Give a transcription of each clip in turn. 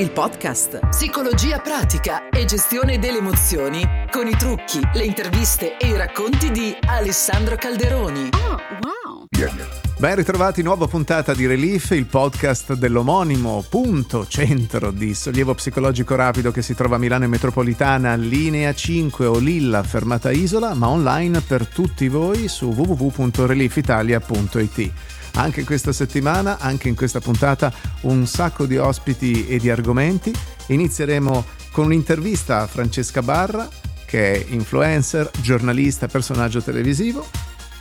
il podcast. Psicologia pratica e gestione delle emozioni con i trucchi, le interviste e i racconti di Alessandro Calderoni. Oh, wow! Ben ritrovati, nuova puntata di Relief, il podcast dell'omonimo punto centro di sollievo psicologico rapido che si trova a Milano metropolitana, linea 5 o Lilla, fermata Isola, ma online per tutti voi su www.reliefitalia.it. Anche questa settimana, anche in questa puntata, un sacco di ospiti e di argomenti. Inizieremo con un'intervista a Francesca Barra, che è influencer, giornalista, personaggio televisivo.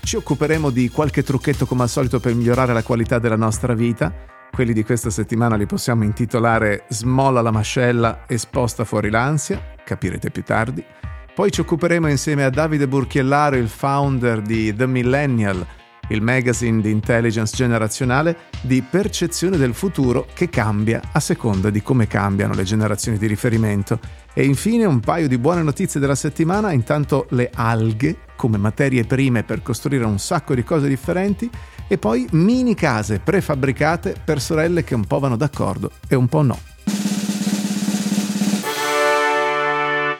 Ci occuperemo di qualche trucchetto come al solito per migliorare la qualità della nostra vita. Quelli di questa settimana li possiamo intitolare Smolla la mascella e sposta fuori l'ansia, capirete più tardi. Poi ci occuperemo insieme a Davide Burchiellaro, il founder di The Millennial, il magazine di intelligence generazionale di percezione del futuro che cambia a seconda di come cambiano le generazioni di riferimento. E infine un paio di buone notizie della settimana, intanto le alghe come materie prime per costruire un sacco di cose differenti e poi mini case prefabbricate per sorelle che un po' vanno d'accordo e un po' no.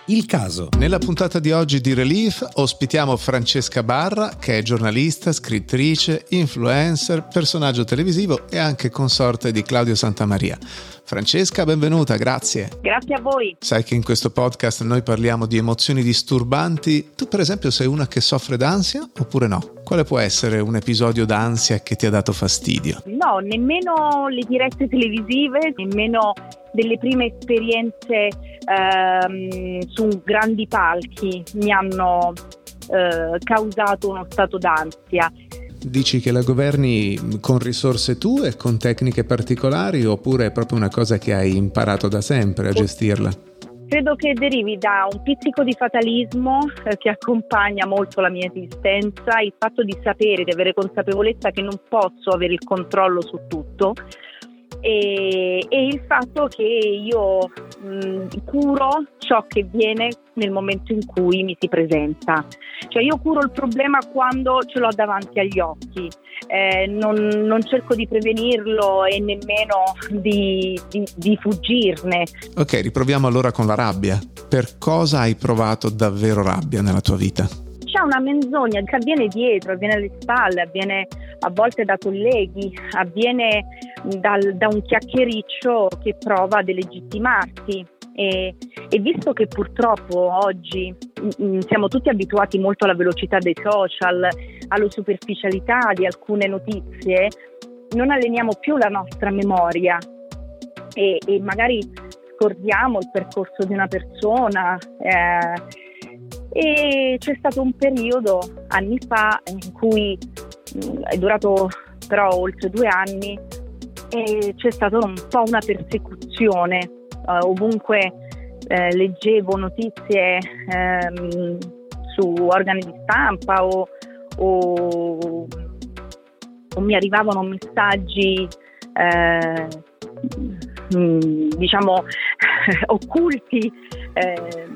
Il caso. Nella puntata di oggi di Relief ospitiamo Francesca Barra, che è giornalista, scrittrice, influencer, personaggio televisivo e anche consorte di Claudio Santamaria. Francesca, benvenuta, grazie. Grazie a voi. Sai che in questo podcast noi parliamo di emozioni disturbanti. Tu, per esempio, sei una che soffre d'ansia oppure no? Quale può essere un episodio d'ansia che ti ha dato fastidio? No, nemmeno le dirette televisive, nemmeno delle prime esperienze ehm, su grandi palchi mi hanno eh, causato uno stato d'ansia. Dici che la governi con risorse tue, con tecniche particolari oppure è proprio una cosa che hai imparato da sempre a gestirla? Credo che derivi da un pizzico di fatalismo eh, che accompagna molto la mia esistenza, il fatto di sapere, di avere consapevolezza che non posso avere il controllo su tutto, e, e il fatto che io mh, curo ciò che viene nel momento in cui mi si presenta. Cioè io curo il problema quando ce l'ho davanti agli occhi, eh, non, non, cerco di prevenirlo e nemmeno di, di, di fuggirne. Ok, riproviamo allora con la rabbia. Per cosa hai provato davvero rabbia nella tua vita? c'è una menzogna che avviene dietro, avviene alle spalle, avviene a volte da colleghi, avviene dal, da un chiacchiericcio che prova a delegittimarti. E, e, visto che purtroppo oggi mh, mm, mm, siamo tutti abituati molto alla velocità dei social, alla superficialità di alcune notizie, non alleniamo più la nostra memoria e, e magari scordiamo il percorso di una persona. Eh, e c'è stato un periodo anni fa in cui è durato però oltre due anni e c'è stata un po' una persecuzione uh, ovunque eh, leggevo notizie ehm, su organi di stampa o, o, o mi arrivavano messaggi eh, diciamo occulti eh,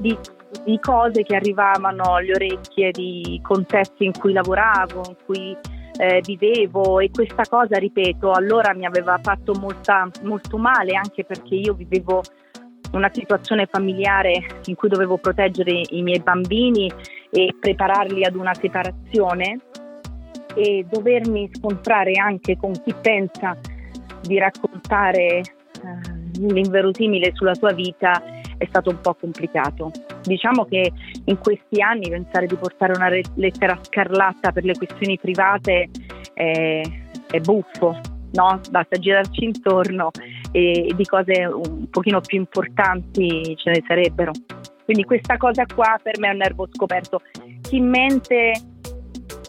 di di cose che arrivavano alle orecchie di contesti in cui lavoravo, in cui eh, vivevo. E questa cosa, ripeto, allora mi aveva fatto molta, molto male anche perché io vivevo una situazione familiare in cui dovevo proteggere i miei bambini e prepararli ad una separazione. E dovermi scontrare anche con chi pensa di raccontare eh, l'inverosimile sulla sua vita è stato un po' complicato. Diciamo che in questi anni pensare di portare una lettera scarlatta per le questioni private è, è buffo, no? Basta girarci intorno e di cose un pochino più importanti ce ne sarebbero. Quindi questa cosa qua per me è un nervo scoperto. Chi mente,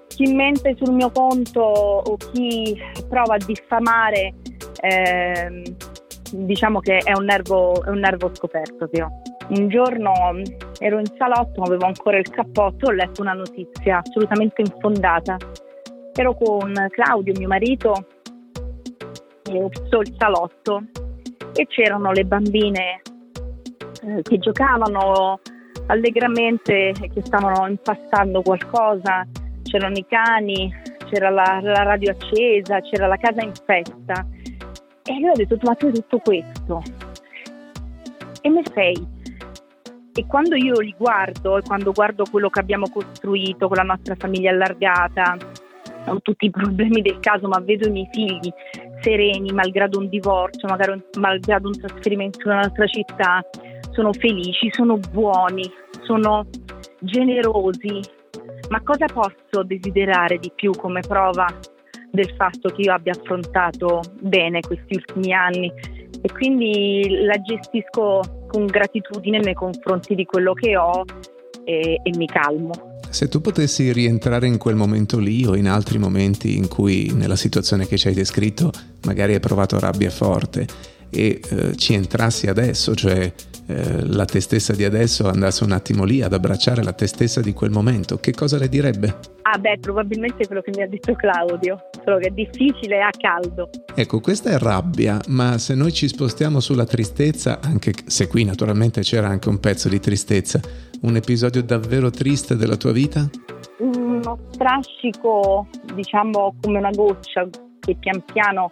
chi mente sul mio conto o chi prova a diffamare eh, diciamo che è un nervo, è un nervo scoperto che. Un giorno ero in salotto, avevo ancora il cappotto, ho letto una notizia assolutamente infondata. Ero con Claudio, mio marito, e ho il salotto e c'erano le bambine eh, che giocavano allegramente che stavano impastando qualcosa, c'erano i cani, c'era la, la radio accesa, c'era la casa in festa E lui ha detto, ma tu hai tutto questo. E me sei. E quando io li guardo, e quando guardo quello che abbiamo costruito con la nostra famiglia allargata, con tutti i problemi del caso, ma vedo i miei figli sereni, malgrado un divorzio, magari malgrado un trasferimento in un'altra città, sono felici, sono buoni, sono generosi. Ma cosa posso desiderare di più come prova del fatto che io abbia affrontato bene questi ultimi anni? E quindi la gestisco con gratitudine nei confronti di quello che ho e, e mi calmo. Se tu potessi rientrare in quel momento lì o in altri momenti in cui nella situazione che ci hai descritto magari hai provato rabbia forte e eh, ci entrassi adesso, cioè eh, la te stessa di adesso andasse un attimo lì ad abbracciare la te stessa di quel momento, che cosa le direbbe? Ah beh, probabilmente quello che mi ha detto Claudio, solo che è difficile e ha caldo. Ecco, questa è rabbia, ma se noi ci spostiamo sulla tristezza, anche se qui naturalmente c'era anche un pezzo di tristezza, un episodio davvero triste della tua vita? Uno strascico, diciamo come una goccia che pian piano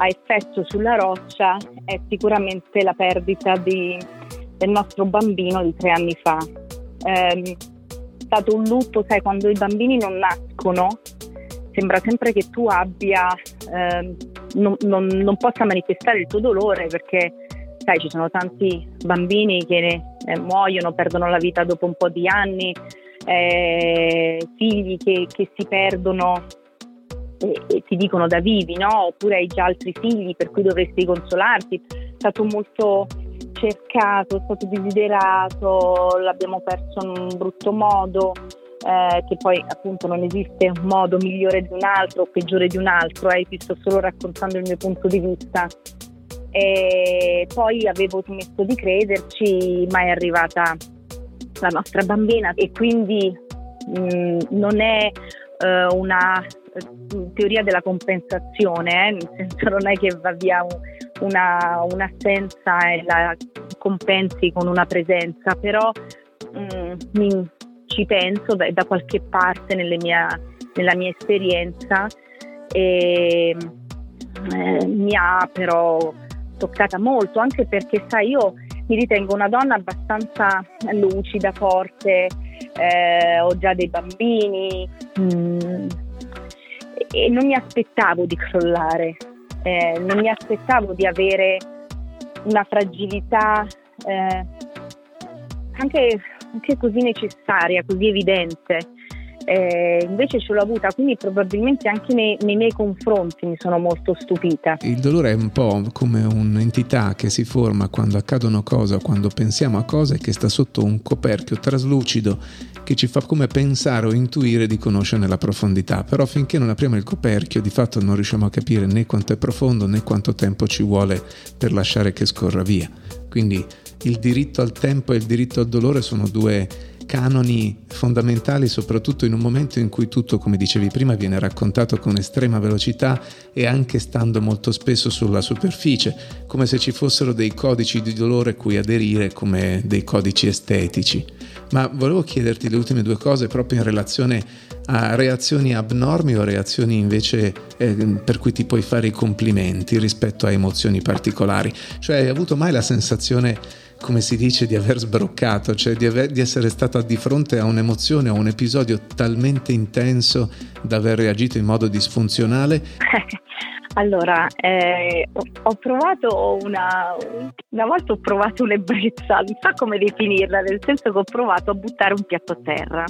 ha effetto sulla roccia è sicuramente la perdita di, del nostro bambino di tre anni fa. Eh, è stato un lutto, sai, quando i bambini non nascono, sembra sempre che tu abbia, eh, non, non, non, possa manifestare il tuo dolore perché, sai, ci sono tanti bambini che eh, muoiono, perdono la vita dopo un po' di anni, eh, figli che, che si perdono e, e ti dicono da vivi, no? oppure hai già altri figli per cui dovresti consolarti. È stato molto cercato, è stato desiderato, l'abbiamo perso in un brutto modo. Eh, che poi appunto non esiste un modo migliore di un altro o peggiore di un altro, eh, ti sto solo raccontando il mio punto di vista. E poi avevo smesso di crederci, ma è arrivata la nostra bambina e quindi mh, mm, non è uh, una teoria della compensazione, eh? nel senso non è che va via una, un'assenza e la compensi con una presenza, però mm, mi, ci penso da, da qualche parte mia, nella mia esperienza e eh, mi ha però toccata molto, anche perché sai io mi ritengo una donna abbastanza lucida, forte, eh, ho già dei bambini. Mm, e non mi aspettavo di crollare, eh, non mi aspettavo di avere una fragilità eh, anche, anche, così necessaria, così evidente. Eh, invece ce l'ho avuta, quindi probabilmente anche nei, nei, miei confronti mi sono molto stupita. Il dolore è un po' come un'entità che si forma quando accadono cose o quando pensiamo a cose che sta sotto un coperchio traslucido che ci fa come pensare o intuire di conoscerne la profondità, però finché non apriamo il coperchio di fatto non riusciamo a capire né quanto è profondo né quanto tempo ci vuole per lasciare che scorra via. Quindi il diritto al tempo e il diritto al dolore sono due canoni fondamentali soprattutto in un momento in cui tutto, come dicevi prima, viene raccontato con estrema velocità e anche stando molto spesso sulla superficie, come se ci fossero dei codici di dolore cui aderire come dei codici estetici. Ma volevo chiederti le ultime due cose proprio in relazione a reazioni abnormi o reazioni invece eh, per cui ti puoi fare i complimenti rispetto a emozioni particolari. Cioè hai avuto mai la sensazione come si dice, di aver sbroccato, cioè di, aver, di, essere stata di fronte a un'emozione o un episodio talmente intenso da aver reagito in modo disfunzionale? Allora, eh, ho provato una, una volta ho provato un'ebbrezza, non so come definirla, nel senso che ho provato a buttare un piatto a terra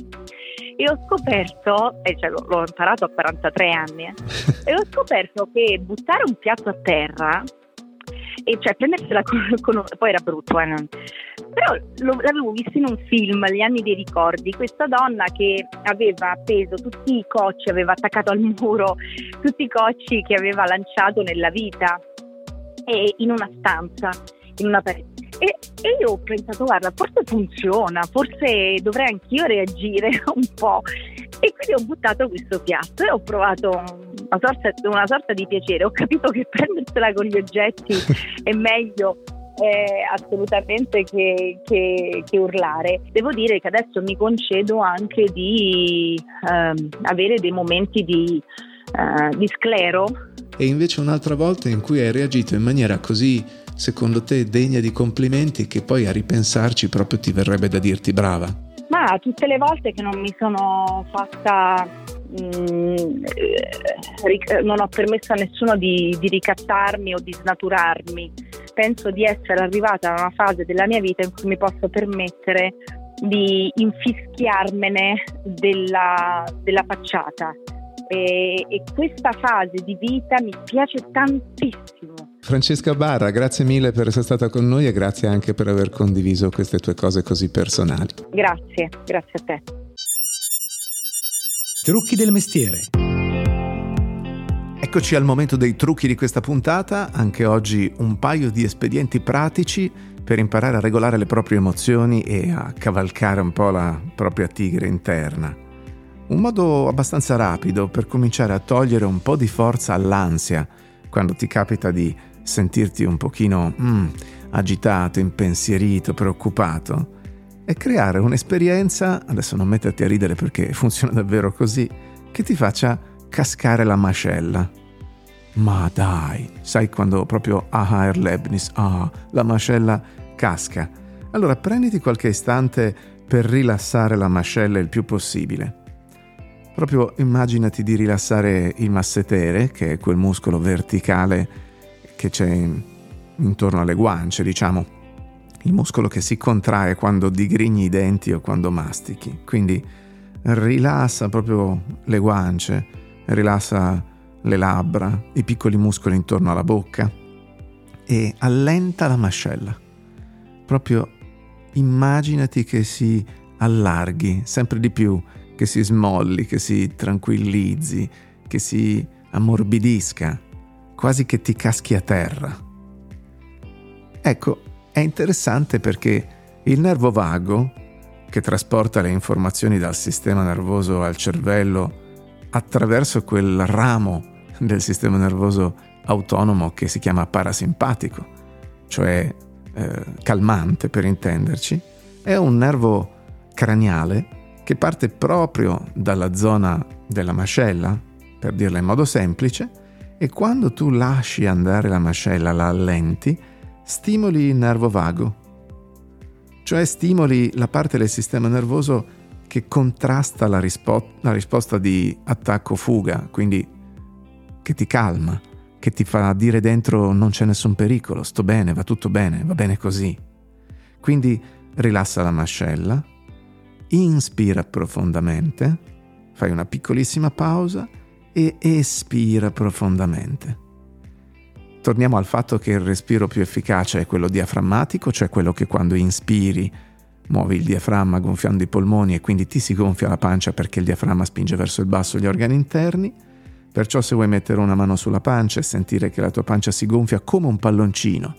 e ho scoperto, e cioè l'ho imparato a 43 anni, eh, e ho scoperto che buttare un piatto a terra e cioè prendersela con, con poi era brutto eh, non... però lo, l'avevo visto in un film gli anni dei ricordi questa donna che aveva appeso tutti i cocci aveva attaccato al muro tutti i cocci che aveva lanciato nella vita e in una stanza in una parete e, e, io ho pensato, guarda, forse funziona, forse dovrei anch'io reagire un po'. E quindi ho buttato questo piatto e ho provato una sorta, una sorta di piacere. Ho capito che prendersela con gli oggetti è meglio eh, assolutamente che, che, che, urlare. Devo dire che adesso mi concedo anche di eh, avere dei momenti di, eh, di sclero e invece un'altra volta in cui hai reagito in maniera così, secondo te, degna di complimenti che poi a ripensarci proprio ti verrebbe da dirti brava? Ma tutte le volte che non mi sono fatta Mm, eh, non ho permesso a nessuno di, di, ricattarmi o di snaturarmi. Penso di essere arrivata a una fase della mia vita in cui mi posso permettere di infischiarmene della, della facciata. E, e questa fase di vita mi piace tantissimo. Francesca Barra, grazie mille per essere stata con noi e grazie anche per aver condiviso queste tue cose così personali. Grazie, grazie a te. Trucchi del mestiere. Eccoci al momento dei trucchi di questa puntata, anche oggi un paio di espedienti pratici per imparare a regolare le proprie emozioni e a cavalcare un po' la propria tigre interna. Un modo abbastanza rapido per cominciare a togliere un po' di forza all'ansia quando ti capita di sentirti un pochino mm, agitato, impensierito, preoccupato è creare un'esperienza, adesso non metterti a ridere perché funziona davvero così, che ti faccia cascare la mascella. Ma dai, sai quando proprio aha Erlebnis, ah, la mascella casca. Allora prenditi qualche istante per rilassare la mascella il più possibile. Proprio immaginati di rilassare il massetere, che è quel muscolo verticale che c'è intorno alle guance, diciamo, il muscolo che si contrae quando digrigni i denti o quando mastichi. Quindi rilassa proprio le guance, rilassa le labbra, i piccoli muscoli intorno alla bocca e allenta la mascella. Proprio immaginati che si allarghi sempre di più, che si smolli, che si tranquillizzi, che si ammorbidisca, quasi che ti caschi a terra. Ecco, è interessante perché il nervo vago, che trasporta le informazioni dal sistema nervoso al cervello attraverso quel ramo del sistema nervoso autonomo che si chiama parasimpatico, cioè eh, calmante per intenderci, è un nervo craniale che parte proprio dalla zona della mascella, per dirla in modo semplice, e quando tu lasci andare la mascella, la allenti, stimoli il nervo vago, cioè stimoli la parte del sistema nervoso che contrasta la, rispo- la risposta di attacco-fuga, quindi che ti calma, che ti fa dire dentro non c'è nessun pericolo, sto bene, va tutto bene, va bene così. Quindi rilassa la mascella, inspira profondamente, fai una piccolissima pausa e espira profondamente. Torniamo al fatto che il respiro più efficace è quello diaframmatico, cioè quello che quando inspiri muovi il diaframma gonfiando i polmoni e quindi ti si gonfia la pancia perché il diaframma spinge verso il basso gli organi interni. Perciò se vuoi mettere una mano sulla pancia e sentire che la tua pancia si gonfia come un palloncino,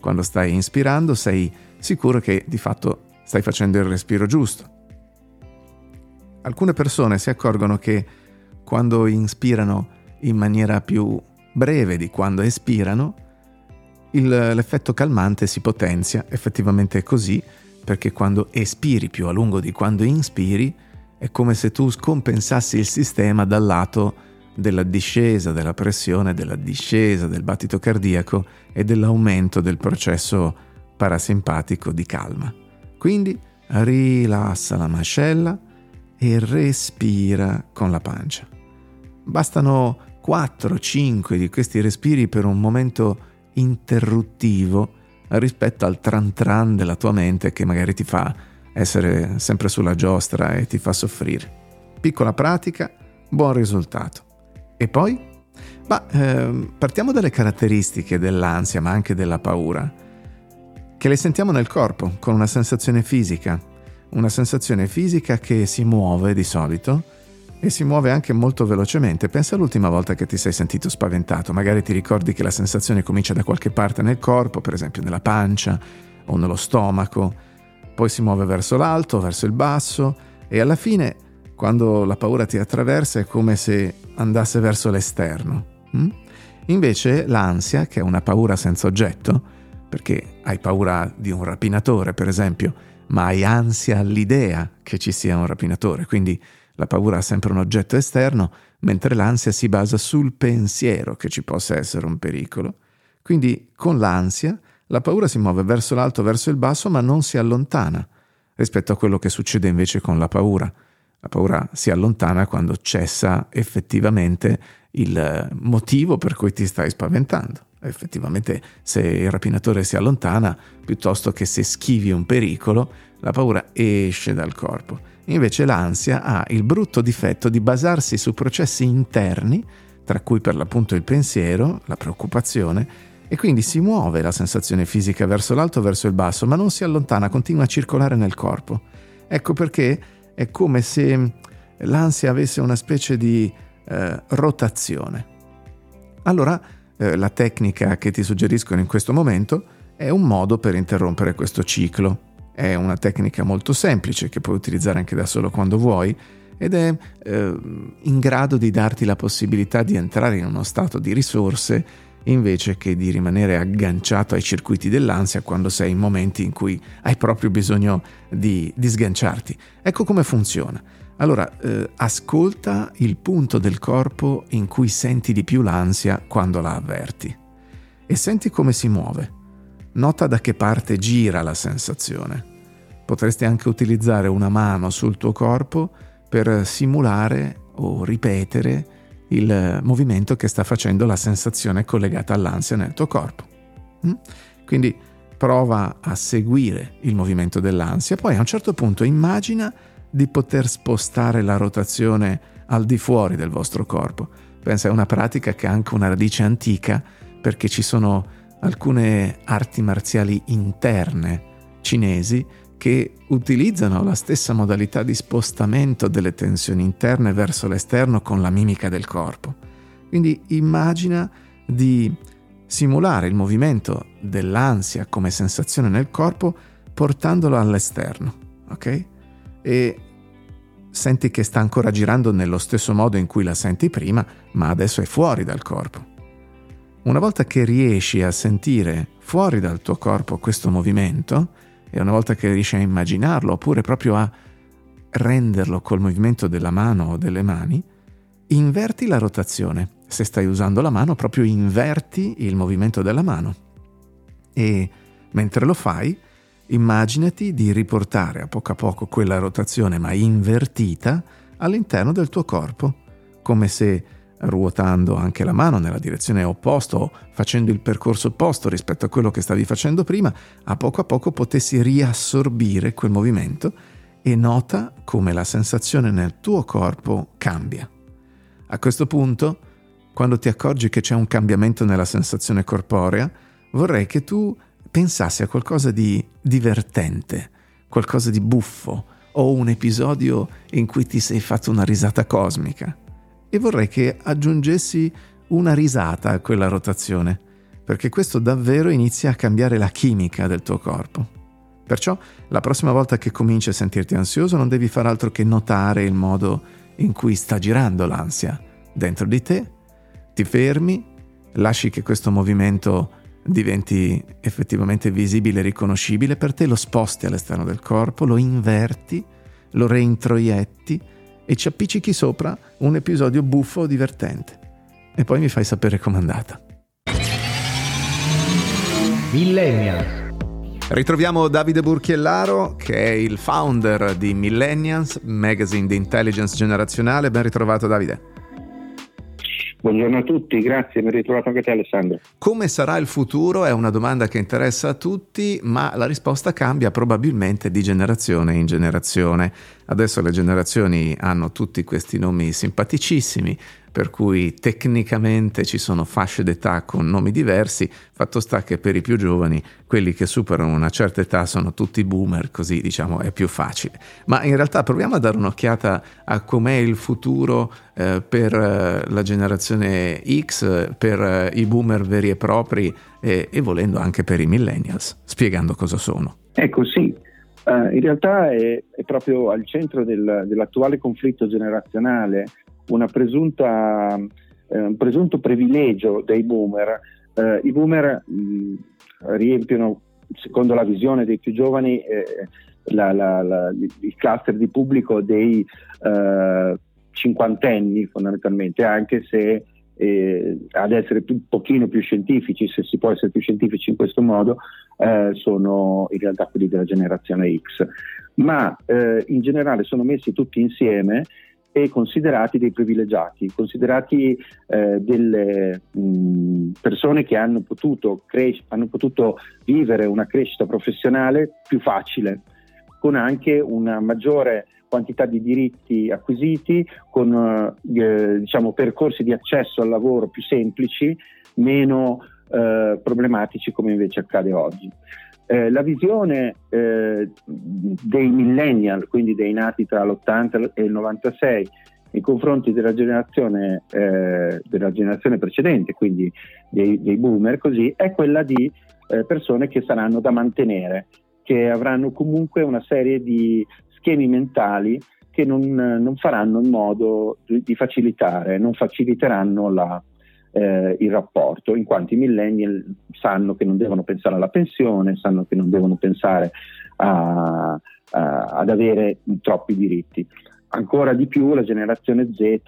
quando stai inspirando sei sicuro che di fatto stai facendo il respiro giusto. Alcune persone si accorgono che quando inspirano in maniera più breve di quando espirano, il, l'effetto calmante si potenzia, effettivamente è così, perché quando espiri più a lungo di quando inspiri, è come se tu scompensassi il sistema dal lato della discesa della pressione, della discesa del battito cardiaco e dell'aumento del processo parasimpatico di calma. Quindi rilassa la mascella e respira con la pancia. Bastano 4-5 di questi respiri per un momento interruttivo rispetto al tran tran della tua mente che magari ti fa essere sempre sulla giostra e ti fa soffrire. Piccola pratica, buon risultato. E poi? Ma eh, partiamo dalle caratteristiche dell'ansia, ma anche della paura, che le sentiamo nel corpo, con una sensazione fisica, una sensazione fisica che si muove di solito e si muove anche molto velocemente. Pensa all'ultima volta che ti sei sentito spaventato, magari ti ricordi che la sensazione comincia da qualche parte nel corpo, per esempio nella pancia o nello stomaco, poi si muove verso l'alto, verso il basso e alla fine, quando la paura ti attraversa, è come se andasse verso l'esterno. Hm? Invece l'ansia, che è una paura senza oggetto, perché hai paura di un rapinatore, per esempio, ma hai ansia all'idea che ci sia un rapinatore, quindi la paura ha sempre un oggetto esterno, mentre l'ansia si basa sul pensiero che ci possa essere un pericolo. Quindi con l'ansia la paura si muove verso l'alto, verso il basso, ma non si allontana rispetto a quello che succede invece con la paura. La paura si allontana quando cessa effettivamente il motivo per cui ti stai spaventando. Effettivamente se il rapinatore si allontana, piuttosto che se schivi un pericolo, la paura esce dal corpo. Invece l'ansia ha il brutto difetto di basarsi su processi interni, tra cui per l'appunto il pensiero, la preoccupazione, e quindi si muove la sensazione fisica verso l'alto o verso il basso, ma non si allontana, continua a circolare nel corpo. Ecco perché è come se l'ansia avesse una specie di eh, rotazione. Allora, eh, la tecnica che ti suggeriscono in questo momento è un modo per interrompere questo ciclo. È una tecnica molto semplice che puoi utilizzare anche da solo quando vuoi ed è eh, in grado di darti la possibilità di entrare in uno stato di risorse invece che di rimanere agganciato ai circuiti dell'ansia quando sei in momenti in cui hai proprio bisogno di, di sganciarti. Ecco come funziona. Allora, eh, ascolta il punto del corpo in cui senti di più l'ansia quando la avverti e senti come si muove. Nota da che parte gira la sensazione. Potresti anche utilizzare una mano sul tuo corpo per simulare o ripetere il movimento che sta facendo la sensazione collegata all'ansia nel tuo corpo. Mm? Quindi prova a seguire il movimento dell'ansia, poi a un certo punto immagina di poter spostare la rotazione al di fuori del vostro corpo. Pensa, è una pratica che ha anche una radice antica perché ci sono alcune arti marziali interne cinesi che utilizzano la stessa modalità di spostamento delle tensioni interne verso l'esterno con la mimica del corpo. Quindi immagina di simulare il movimento dell'ansia come sensazione nel corpo portandolo all'esterno, ok? E senti che sta ancora girando nello stesso modo in cui la senti prima, ma adesso è fuori dal corpo. Una volta che riesci a sentire fuori dal tuo corpo questo movimento, e una volta che riesci a immaginarlo oppure proprio a renderlo col movimento della mano o delle mani, inverti la rotazione. Se stai usando la mano, proprio inverti il movimento della mano. E mentre lo fai, immaginati di riportare a poco a poco quella rotazione, ma invertita, all'interno del tuo corpo, come se ruotando anche la mano nella direzione opposta o facendo il percorso opposto rispetto a quello che stavi facendo prima, a poco a poco potessi riassorbire quel movimento e nota come la sensazione nel tuo corpo cambia. A questo punto, quando ti accorgi che c'è un cambiamento nella sensazione corporea, vorrei che tu pensassi a qualcosa di divertente, qualcosa di buffo o un episodio in cui ti sei fatto una risata cosmica e vorrei che aggiungessi una risata a quella rotazione, perché questo davvero inizia a cambiare la chimica del tuo corpo. Perciò la prossima volta che cominci a sentirti ansioso non devi fare altro che notare il modo in cui sta girando l'ansia dentro di te, ti fermi, lasci che questo movimento diventi effettivamente visibile e riconoscibile per te, lo sposti all'esterno del corpo, lo inverti, lo reintroietti e ci appiccichi sopra un episodio buffo o divertente. E poi mi fai sapere com'è andata. Millennials. Ritroviamo Davide Burchiellaro, che è il founder di Millennials, magazine di intelligence generazionale. Ben ritrovato Davide. Buongiorno a tutti, grazie, mi hai ritrovato anche te Alessandro. Come sarà il futuro è una domanda che interessa a tutti, ma la risposta cambia probabilmente di generazione in generazione. Adesso le generazioni hanno tutti questi nomi simpaticissimi, per cui tecnicamente ci sono fasce d'età con nomi diversi, fatto sta che per i più giovani, quelli che superano una certa età sono tutti boomer, così diciamo è più facile. Ma in realtà proviamo a dare un'occhiata a com'è il futuro eh, per eh, la generazione X, per eh, i boomer veri e propri e volendo anche per i millennials, spiegando cosa sono. Ecco sì, Uh, in realtà è, è, proprio al centro del, dell'attuale conflitto generazionale presunta, eh, un presunto privilegio dei boomer. Uh, I boomer mh, riempiono, secondo la visione dei più giovani, eh, la, la, la, il cluster di pubblico dei cinquantenni fondamentalmente, anche se eh, ad essere un pochino più scientifici, se si può essere più scientifici in questo modo, eh, sono in realtà quelli della generazione X. Ma eh, in generale sono messi tutti insieme e considerati dei privilegiati, considerati eh, delle mh, persone che hanno potuto, cres- hanno potuto vivere una crescita professionale più facile, con anche una maggiore quantità di diritti acquisiti, con eh, diciamo, percorsi di accesso al lavoro più semplici, meno eh, problematici come invece accade oggi. Eh, la visione eh, dei millennial, quindi dei nati tra l'80 e il 96, nei confronti della generazione, eh, della generazione precedente, quindi dei, dei, boomer, così, è quella di eh, persone che saranno da mantenere, che avranno comunque una serie di schemi mentali che non, non faranno in modo di, di facilitare, non faciliteranno la, eh, il rapporto, in quanto i millennial sanno che non devono pensare alla pensione, sanno che non devono pensare a, a, ad avere troppi diritti. Ancora di più la generazione Z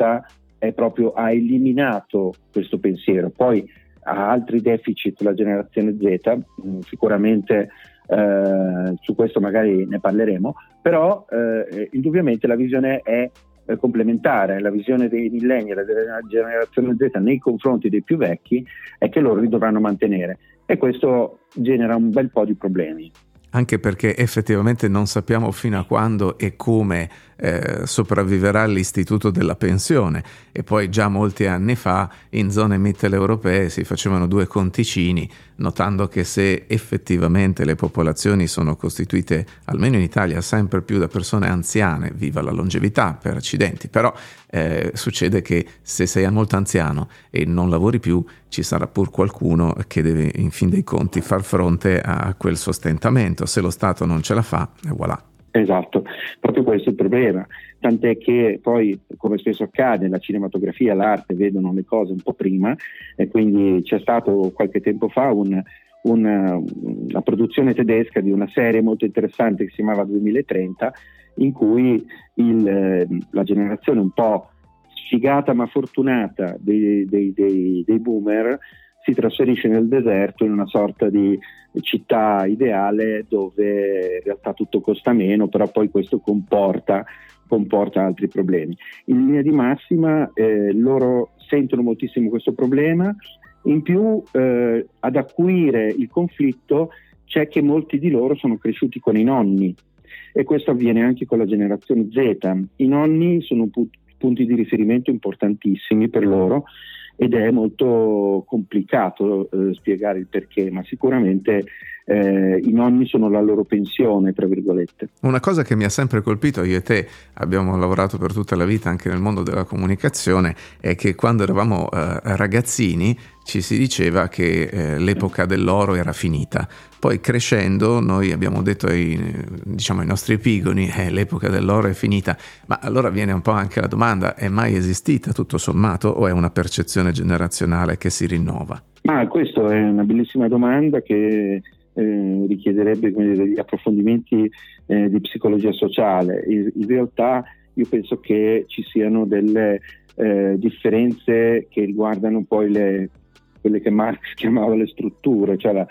è proprio, ha eliminato questo pensiero, poi ha altri deficit la generazione Z, mm, sicuramente eh, su questo magari ne parleremo, però eh, indubbiamente la visione è eh, complementare la visione dei millennial e della generazione Z nei confronti dei più vecchi è che loro li dovranno mantenere. E questo genera un bel po' di problemi. Anche perché effettivamente non sappiamo fino a quando e come eh, sopravviverà l'istituto della pensione. E poi già molti anni fa in zone mitteleuropee si facevano due conticini notando che se effettivamente le popolazioni sono costituite almeno in Italia sempre più da persone anziane, viva la longevità per accidenti, però eh, succede che se sei molto anziano e non lavori più ci sarà pur qualcuno che deve in fin dei conti far fronte a quel sostentamento, se lo Stato non ce la fa, e voilà. Esatto, proprio questo è il problema, tant'è che poi, come spesso accade, la cinematografia l'arte vedono le cose un po' prima e quindi c'è stato qualche tempo fa un, una, una, produzione tedesca di una serie molto interessante che si chiamava 2030, in cui il, la generazione un po' sfigata ma fortunata dei, dei, dei, dei boomer si trasferisce nel deserto in una sorta di città ideale dove in realtà tutto costa meno, però poi questo comporta, comporta altri problemi. In linea di massima eh, loro sentono moltissimo questo problema, in più eh, ad acuire il conflitto c'è che molti di loro sono cresciuti con i nonni e questo avviene anche con la generazione Z. I nonni sono pu- punti di riferimento importantissimi per loro ed è molto complicato eh, spiegare il perché, ma sicuramente eh, i nonni sono la loro pensione, tra virgolette. Una cosa che mi ha sempre colpito, io e te abbiamo lavorato per tutta la vita anche nel mondo della comunicazione, è che quando eravamo eh, ragazzini ci si diceva che eh, l'epoca dell'oro era finita. Poi crescendo noi abbiamo detto ai, diciamo, ai nostri epigoni che eh, l'epoca dell'oro è finita, ma allora viene un po' anche la domanda, è mai esistita tutto sommato o è una percezione generazionale che si rinnova? Ma questa è una bellissima domanda che eh, richiederebbe degli approfondimenti eh, di psicologia sociale. In, in, realtà io penso che ci siano delle eh, differenze che riguardano poi le, quelle che Marx chiamava le strutture, cioè la,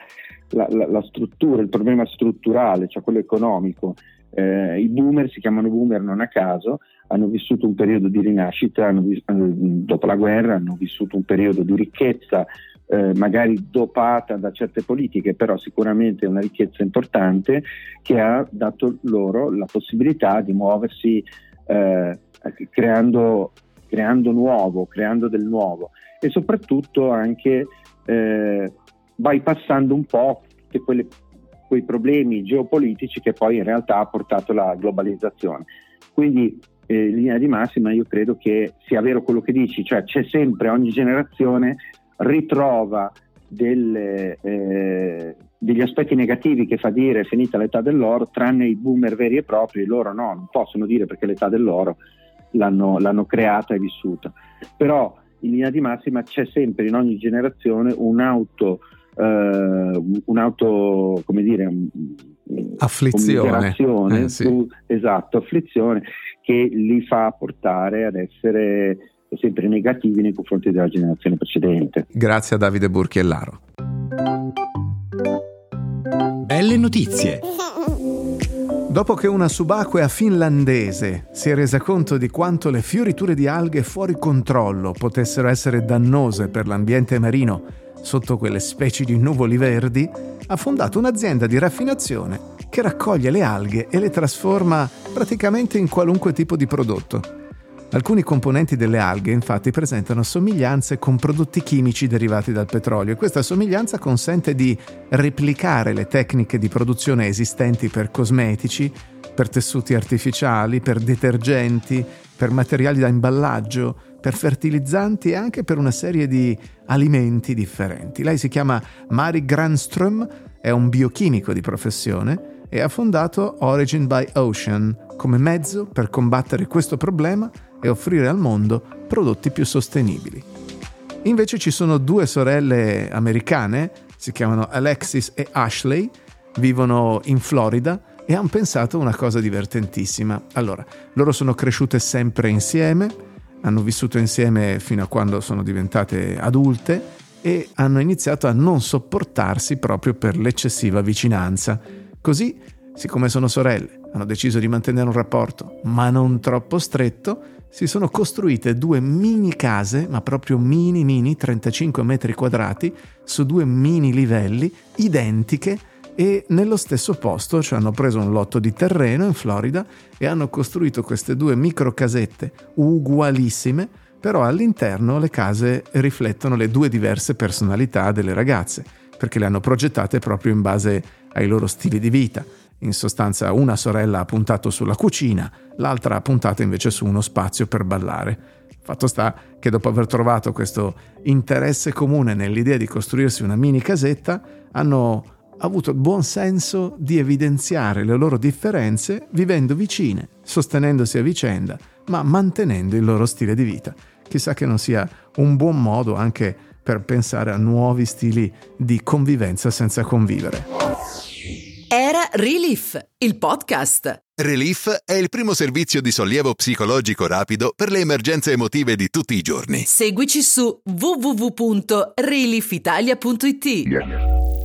la, la, la struttura, il problema strutturale, cioè quello economico. Eh, I boomer si chiamano boomer non a caso, hanno vissuto un periodo di rinascita, hanno, dopo la guerra hanno vissuto un periodo di ricchezza, eh, magari dopata da certe politiche, però sicuramente è una ricchezza importante che ha dato loro la possibilità di muoversi eh, creando, creando, nuovo, creando del nuovo e soprattutto anche eh, bypassando un po' quelle, quei problemi geopolitici che poi in realtà ha portato la globalizzazione. Quindi eh, in linea di massima io credo che sia vero quello che dici, cioè c'è sempre ogni generazione ritrova delle, eh, degli aspetti negativi che fa dire finita l'età dell'oro, tranne i boomer veri e propri, loro no, non possono dire perché l'età dell'oro l'hanno, l'hanno creata e vissuta. Però in linea di massima c'è sempre in ogni generazione un auto eh, un'auto, come dire, afflizione, eh, sì. su, esatto, afflizione che li fa portare ad essere sempre negativi nei confronti della generazione precedente. Grazie a Davide Burchiellaro. Belle notizie. Dopo che una subacquea finlandese si è resa conto di quanto le fioriture di alghe fuori controllo potessero essere dannose per l'ambiente marino sotto quelle specie di nuvoli verdi, ha fondato un'azienda di raffinazione che raccoglie le alghe e le trasforma praticamente in qualunque tipo di prodotto. Alcuni componenti delle alghe infatti presentano somiglianze con prodotti chimici derivati dal petrolio e questa somiglianza consente di replicare le tecniche di produzione esistenti per cosmetici, per tessuti artificiali, per detergenti, per materiali da imballaggio, per fertilizzanti e anche per una serie di alimenti differenti. Lei si chiama Mari Granström, è un biochimico di professione e ha fondato Origin by Ocean come mezzo per combattere questo problema e offrire al mondo prodotti più sostenibili. Invece ci sono due sorelle americane, si chiamano Alexis e Ashley, vivono in Florida e hanno pensato una cosa divertentissima. Allora, loro sono cresciute sempre insieme, hanno vissuto insieme fino a quando sono diventate adulte e hanno iniziato a non sopportarsi proprio per l'eccessiva vicinanza. Così, siccome sono sorelle, hanno deciso di mantenere un rapporto, ma non troppo stretto, si sono costruite due mini case, ma proprio mini mini, 35 metri quadrati, su due mini livelli, identiche, e nello stesso posto ci hanno preso un lotto di terreno in Florida e hanno costruito queste due micro casette ugualissime, però all'interno le case riflettono le due diverse personalità delle ragazze, perché le hanno progettate proprio in base ai loro stili di vita. In sostanza una sorella ha puntato sulla cucina, l'altra ha puntato invece su uno spazio per ballare. Fatto sta che dopo aver trovato questo interesse comune nell'idea di costruirsi una mini casetta, hanno avuto il buon senso di evidenziare le loro differenze vivendo vicine, sostenendosi a vicenda, ma mantenendo il loro stile di vita. Chissà che non sia un buon modo anche per pensare a nuovi stili di convivenza senza convivere. Era Relief, il podcast. Relief è il primo servizio di sollievo psicologico rapido per le emergenze emotive di tutti i giorni. Seguici su www.reliefitalia.it. Yeah.